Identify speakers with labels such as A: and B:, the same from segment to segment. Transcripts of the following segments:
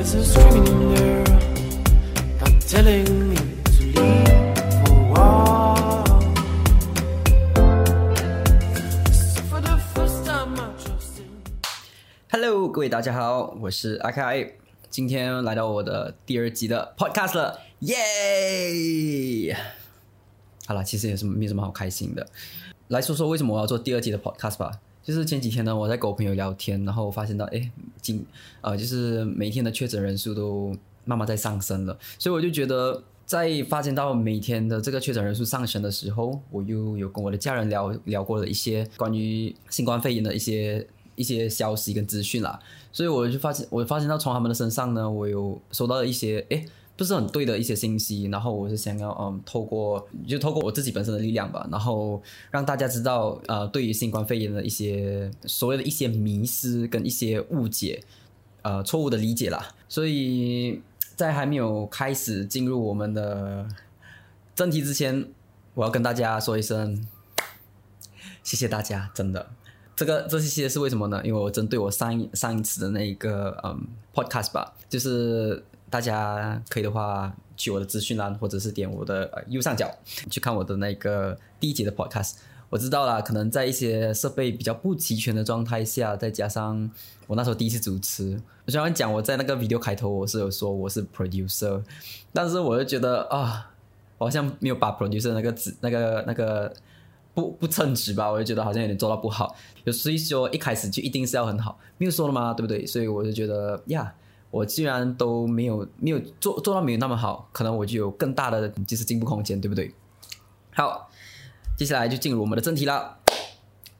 A: There's a screaming in there, not telling me to leave for a while. So for the first time, I trusted.
B: Hello，各位大家好，我是阿凯，今天来到我的第二集的 Podcast 了，耶！好了，其实也是没什么好开心的。来说说为什么我要做第二集的 Podcast 吧。 就是前几天呢，我在跟我朋友聊天，然后发现到，哎，今呃，就是每天的确诊人数都慢慢在上升了，所以我就觉得，在发现到每天的这个确诊人数上升的时候，我又有跟我的家人聊聊过了一些关于新冠肺炎的一些一些消息跟资讯啦，所以我就发现，我发现到从他们的身上呢，我有收到了一些，哎。不是很对的一些信息，然后我是想要嗯，透过就透过我自己本身的力量吧，然后让大家知道呃，对于新冠肺炎的一些所谓的一些迷失跟一些误解，呃，错误的理解啦。所以在还没有开始进入我们的正题之前，我要跟大家说一声谢谢大家，真的，这个这些是为什么呢？因为我针对我上一上一次的那一个嗯 podcast 吧，就是。大家可以的话，去我的资讯栏，或者是点我的右上角去看我的那个第一节的 podcast。我知道啦，可能在一些设备比较不齐全的状态下，再加上我那时候第一次主持，我虽然讲我在那个 video 开头我是有说我是 producer，但是我就觉得啊，我好像没有把 producer 那个字那个那个不不称职吧，我就觉得好像有点做到不好。有所以说一开始就一定是要很好，没有说了吗？对不对？所以我就觉得呀。我既然都没有没有做做到没有那么好，可能我就有更大的就是进步空间，对不对？好，接下来就进入我们的正题啦。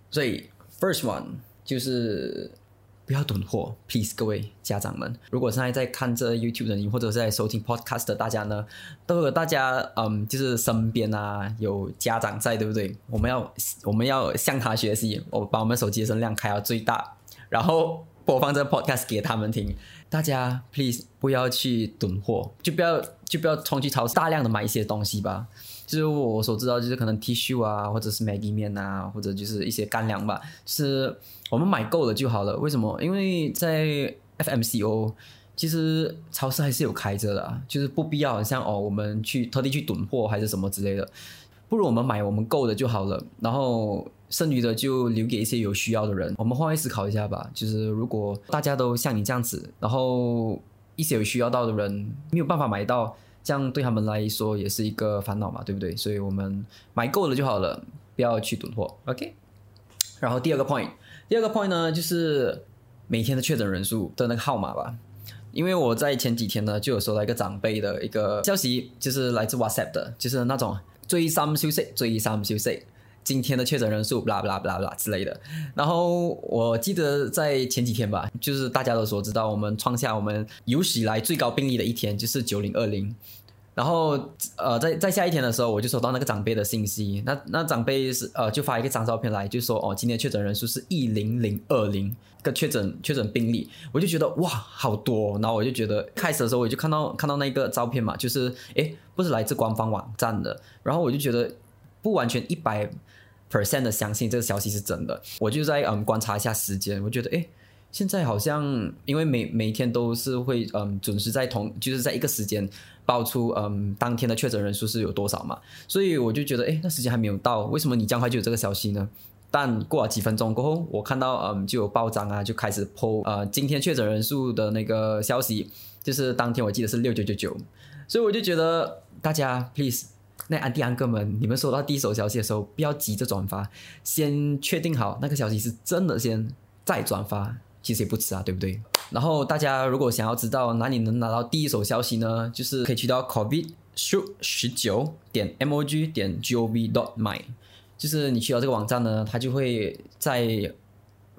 B: 所以，first one 就是不要囤货，please，各位家长们，如果现在在看这 YouTube 的你，或者在收听 Podcast 的大家呢，都有大家嗯，就是身边啊有家长在，对不对？我们要我们要向他学习，我把我们手机的声量开到最大，然后。播放这 podcast 给他们听，大家 please 不要去囤货，就不要就不要冲去超市大量的买一些东西吧。就是我所知道，就是可能 T 恤啊，或者是 Maggi 面啊，或者就是一些干粮吧，是我们买够了就好了。为什么？因为在 FMCO，其实超市还是有开着的，就是不必要像哦，我们去特地去囤货还是什么之类的。不如我们买我们够的就好了，然后剩余的就留给一些有需要的人。我们换位思考一下吧，就是如果大家都像你这样子，然后一些有需要到的人没有办法买到，这样对他们来说也是一个烦恼嘛，对不对？所以我们买够了就好了，不要去囤货。OK。然后第二个 point，第二个 point 呢，就是每天的确诊人数的那个号码吧。因为我在前几天呢就有收到一个长辈的一个消息，就是来自 WhatsApp 的，就是那种。最三休息，最三休息，今天的确诊人数，啦啦啦啦之类的。然后我记得在前几天吧，就是大家都所知道，我们创下我们有史以来最高病例的一天，就是九零二零。然后，呃，在在下一天的时候，我就收到那个长辈的信息。那那长辈是呃，就发一个张照片来，就说哦，今天确诊人数是一零零二零个确诊确诊病例。我就觉得哇，好多。然后我就觉得开始的时候我就看到看到那个照片嘛，就是诶，不是来自官方网站的。然后我就觉得不完全一百 percent 的相信这个消息是真的。我就在嗯观察一下时间，我觉得诶。现在好像因为每每天都是会嗯准时在同就是在一个时间爆出嗯当天的确诊人数是有多少嘛，所以我就觉得哎那时间还没有到，为什么你这样快就有这个消息呢？但过了几分钟过后，我看到嗯就有报章啊就开始 po 呃今天确诊人数的那个消息，就是当天我记得是六九九九，所以我就觉得大家 please 那安迪安哥们，你们收到第一手消息的时候不要急着转发，先确定好那个消息是真的先再转发。其实也不迟啊，对不对？然后大家如果想要知道哪里能拿到第一手消息呢？就是可以去到 covid shoot 十九点 mog 点 gov dot my，就是你去到这个网站呢，它就会在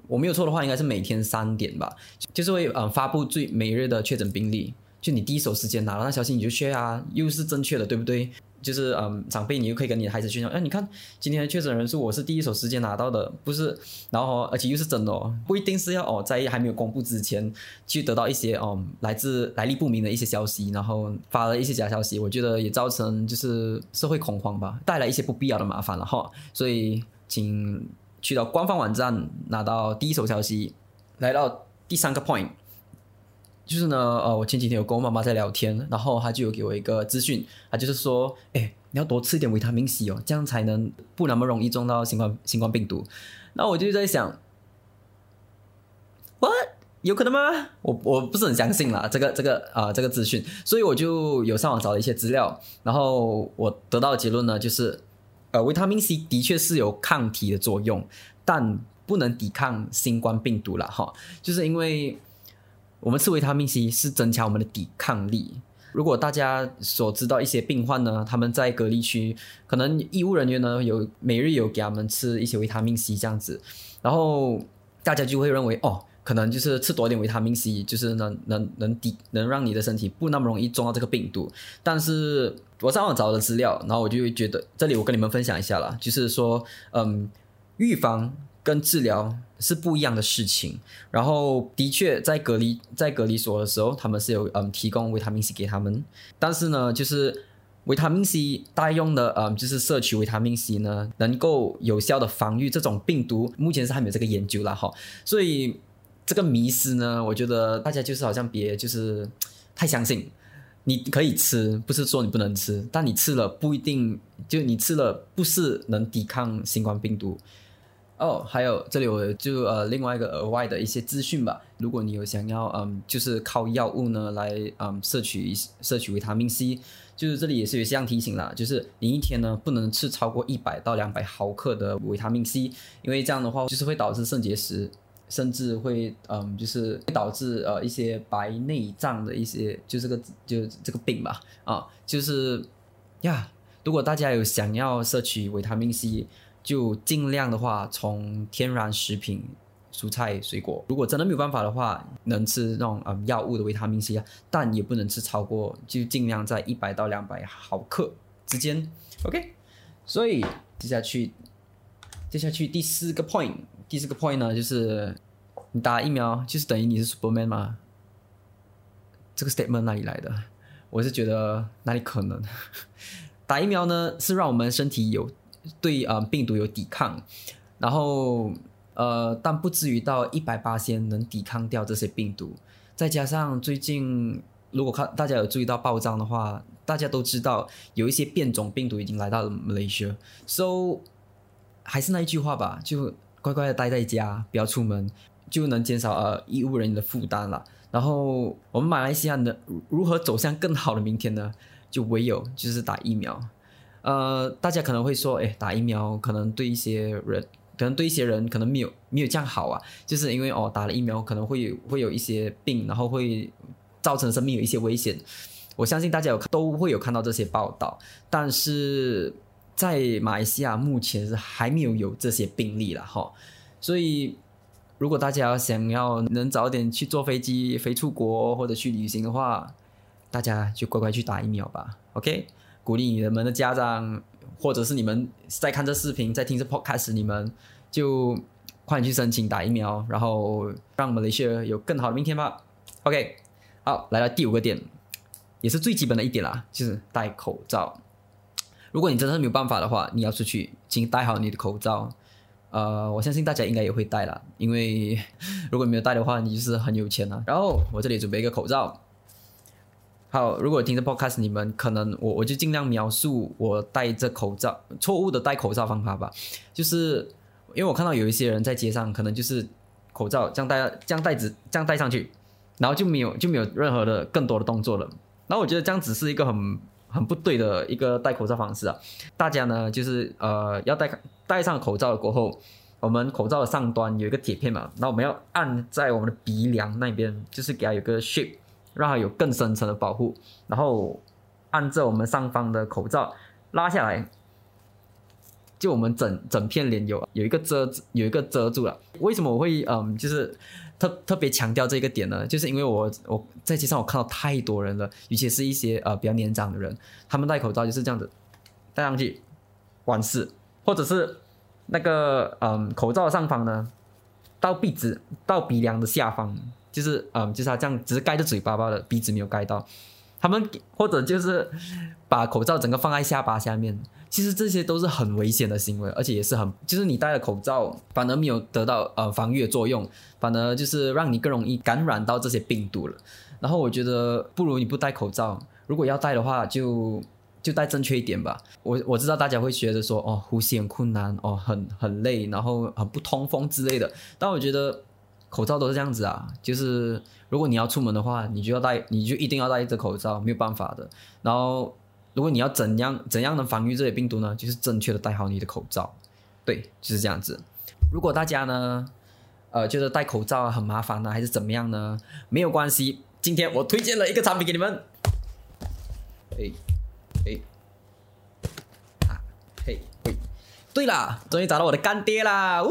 B: 我没有错的话，应该是每天三点吧，就是会嗯发布最每日的确诊病例。就你第一手时间拿到那消息，你就确啊，又是正确的，对不对？就是嗯，长辈你又可以跟你的孩子宣传，哎，你看今天的确诊人数我是第一手时间拿到的，不是，然后而且又是真的，不一定是要哦在还没有公布之前去得到一些哦来自来历不明的一些消息，然后发了一些假消息，我觉得也造成就是社会恐慌吧，带来一些不必要的麻烦了哈，所以请去到官方网站拿到第一手消息，来到第三个 point。就是呢，呃，我前几天有跟我妈妈在聊天，然后她就有给我一个资讯，她就是说，哎，你要多吃一点维他命 C 哦，这样才能不那么容易中到新冠新冠病毒。那我就在想，what 有可能吗？我我不是很相信啦，这个这个啊、这个资讯，所以我就有上网找了一些资料，然后我得到的结论呢，就是呃，维他命 C 的确是有抗体的作用，但不能抵抗新冠病毒了哈，就是因为我们吃维他命 C 是增强我们的抵抗力。如果大家所知道一些病患呢，他们在隔离区，可能医务人员呢有每日有给他们吃一些维他命 C 这样子，然后大家就会认为哦，可能就是吃多一点维他命 C，就是能能能抵能让你的身体不那么容易中到这个病毒。但是我上网找的资料，然后我就觉得这里我跟你们分享一下啦，就是说，嗯，预防跟治疗是不一样的事情。然后的确在隔离在隔离所的时候，他们是有嗯提供维他命 C 给他们，但是呢，就是维他命 C 代用的嗯就是摄取维他命 C 呢，能够有效的防御这种病毒，目前是还没有这个研究啦哈。所以这个迷思呢，我觉得大家就是好像别就是太相信。你可以吃，不是说你不能吃，但你吃了不一定，就你吃了不是能抵抗新冠病毒。哦，还有这里我就呃另外一个额外的一些资讯吧。如果你有想要嗯，就是靠药物呢来嗯摄取摄取维他命 C，就是这里也是有一项提醒啦，就是你一天呢不能吃超过一百到两百毫克的维他命 C，因为这样的话就是会导致肾结石。甚至会嗯，就是会导致呃一些白内障的一些，就这个就这个病吧啊，就是呀，如果大家有想要摄取维他命 C，就尽量的话从天然食品、蔬菜、水果。如果真的没有办法的话，能吃那种嗯药物的维他命 C 啊，但也不能吃超过，就尽量在一百到两百毫克之间。OK，所以接下去接下去第四个 point。第四个 point 呢，就是你打疫苗就是等于你是 Superman 吗？这个 statement 哪里来的？我是觉得哪里可能？打疫苗呢是让我们身体有对呃病毒有抵抗，然后呃但不至于到一百八先能抵抗掉这些病毒。再加上最近如果看大家有注意到报章的话，大家都知道有一些变种病毒已经来到了 Malaysia，so 还是那一句话吧，就。乖乖的待在家，不要出门，就能减少呃医务人员的负担了。然后我们马来西亚的如何走向更好的明天呢？就唯有就是打疫苗。呃，大家可能会说，哎，打疫苗可能对一些人，可能对一些人可能没有没有这样好啊，就是因为哦打了疫苗可能会会有一些病，然后会造成生命有一些危险。我相信大家有都会有看到这些报道，但是。在马来西亚目前是还没有有这些病例了哈，所以如果大家想要能早点去坐飞机飞出国或者去旅行的话，大家就乖乖去打疫苗吧。OK，鼓励你们的家长或者是你们在看这视频在听这 podcast，你们就快去申请打疫苗，然后让马来西亚有更好的明天吧。OK，好，来到第五个点，也是最基本的一点啦，就是戴口罩。如果你真的没有办法的话，你要出去，请戴好你的口罩。呃，我相信大家应该也会戴了，因为 如果没有戴的话，你就是很有钱了。然后我这里准备一个口罩。好，如果听着 podcast，你们可能我我就尽量描述我戴着口罩错误的戴口罩方法吧。就是因为我看到有一些人在街上，可能就是口罩这样戴，这样戴子这样戴上去，然后就没有就没有任何的更多的动作了。然后我觉得这样只是一个很。很不对的一个戴口罩方式啊！大家呢，就是呃，要戴戴上口罩了过后，我们口罩的上端有一个铁片嘛，那我们要按在我们的鼻梁那边，就是给它有个 shape，让它有更深层的保护。然后按着我们上方的口罩拉下来，就我们整整片脸有有一个遮有一个遮住了。为什么我会嗯，就是？特特别强调这个点呢，就是因为我我在街上我看到太多人了，尤其是一些呃比较年长的人，他们戴口罩就是这样子戴上去完事，或者是那个嗯口罩上方呢到鼻子到鼻梁的下方，就是嗯就是他这样只是盖着嘴巴巴的，鼻子没有盖到，他们或者就是把口罩整个放在下巴下面，其实这些都是很危险的行为，而且也是很，就是你戴了口罩，反而没有得到呃防御的作用，反而就是让你更容易感染到这些病毒了。然后我觉得不如你不戴口罩，如果要戴的话，就就戴正确一点吧。我我知道大家会觉得说，哦，呼吸很困难，哦，很很累，然后很不通风之类的，但我觉得。口罩都是这样子啊，就是如果你要出门的话，你就要戴，你就一定要戴着口罩，没有办法的。然后，如果你要怎样怎样能防御这些病毒呢？就是正确的戴好你的口罩，对，就是这样子。如果大家呢，呃，觉得戴口罩很麻烦呢，还是怎么样呢？没有关系，今天我推荐了一个产品给你们。哎，哎，啊，嘿，嘿，对啦，终于找到我的干爹啦！呜。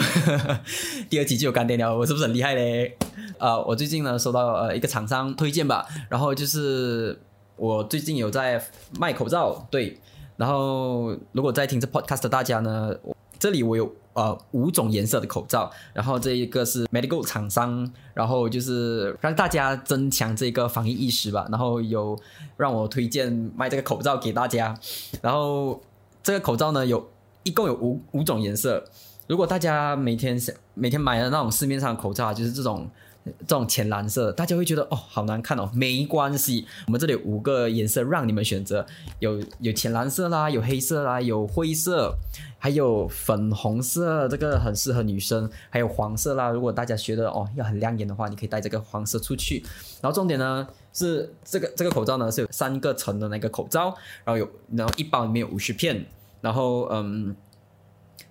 B: 第二集就有干爹了，我是不是很厉害嘞？呃，我最近呢收到呃一个厂商推荐吧，然后就是我最近有在卖口罩，对，然后如果在听这 podcast 大家呢，这里我有呃五种颜色的口罩，然后这一个是 medical 厂商，然后就是让大家增强这个防疫意识吧，然后有让我推荐卖这个口罩给大家，然后这个口罩呢有一共有五五种颜色。如果大家每天每天买的那种市面上口罩，就是这种这种浅蓝色，大家会觉得哦好难看哦。没关系，我们这里五个颜色让你们选择，有有浅蓝色啦，有黑色啦，有灰色，还有粉红色，这个很适合女生，还有黄色啦。如果大家觉得哦要很亮眼的话，你可以带这个黄色出去。然后重点呢是这个这个口罩呢是有三个层的那个口罩，然后有然后一包里面有五十片，然后嗯。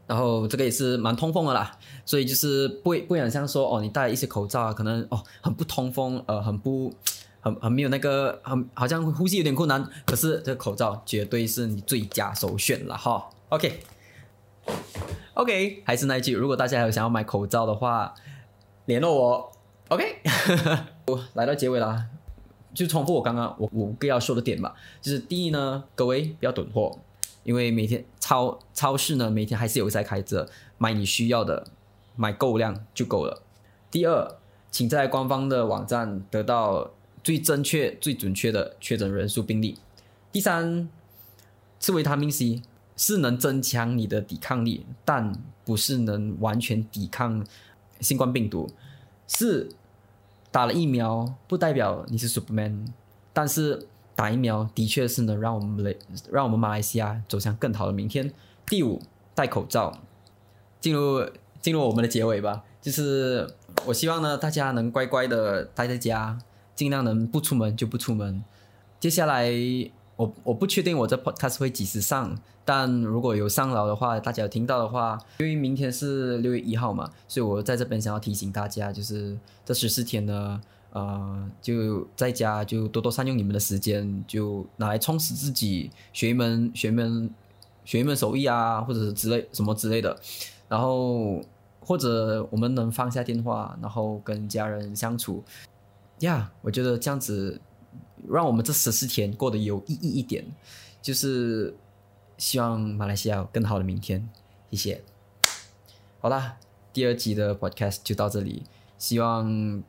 B: 然后这个也是蛮通风的啦，所以就是不会不想像说哦，你戴一些口罩啊，可能哦很不通风，呃，很不很很没有那个很好像呼吸有点困难。可是这个口罩绝对是你最佳首选了哈。OK，OK，还是那一句，如果大家还有想要买口罩的话，联络我。OK，我 来到结尾啦，就重复我刚刚我五个要说的点吧，就是第一呢，各位不要囤货。因为每天超超市呢，每天还是有在开着，买你需要的，买够量就够了。第二，请在官方的网站得到最正确、最准确的确诊人数病例。第三，吃维他命 C 是能增强你的抵抗力，但不是能完全抵抗新冠病毒。四，打了疫苗不代表你是 Superman，但是。打疫苗的确是能让我们让我们马来西亚走向更好的明天。第五，戴口罩。进入进入我们的结尾吧，就是我希望呢，大家能乖乖的待在家，尽量能不出门就不出门。接下来，我我不确定我这 podcast 会几时上，但如果有上了的话，大家有听到的话，因为明天是六月一号嘛，所以我在这边想要提醒大家，就是这十四天呢。呃，就在家就多多善用你们的时间，就拿来充实自己，学一门学一门学一门手艺啊，或者是之类什么之类的。然后或者我们能放下电话，然后跟家人相处，呀，我觉得这样子让我们这十四天过得有意义一点。就是希望马来西亚有更好的明天。谢谢。好啦，第二集的 podcast 就到这里，希望。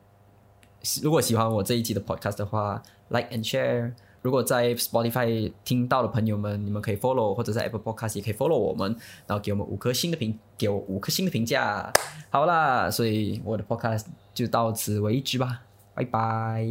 B: 如果喜欢我这一集的 podcast 的话，like and share。如果在 Spotify 听到的朋友们，你们可以 follow，或者在 Apple Podcast 也可以 follow 我们，然后给我们五颗星的评，给我五颗星的评价。好啦，所以我的 podcast 就到此为止吧，拜拜。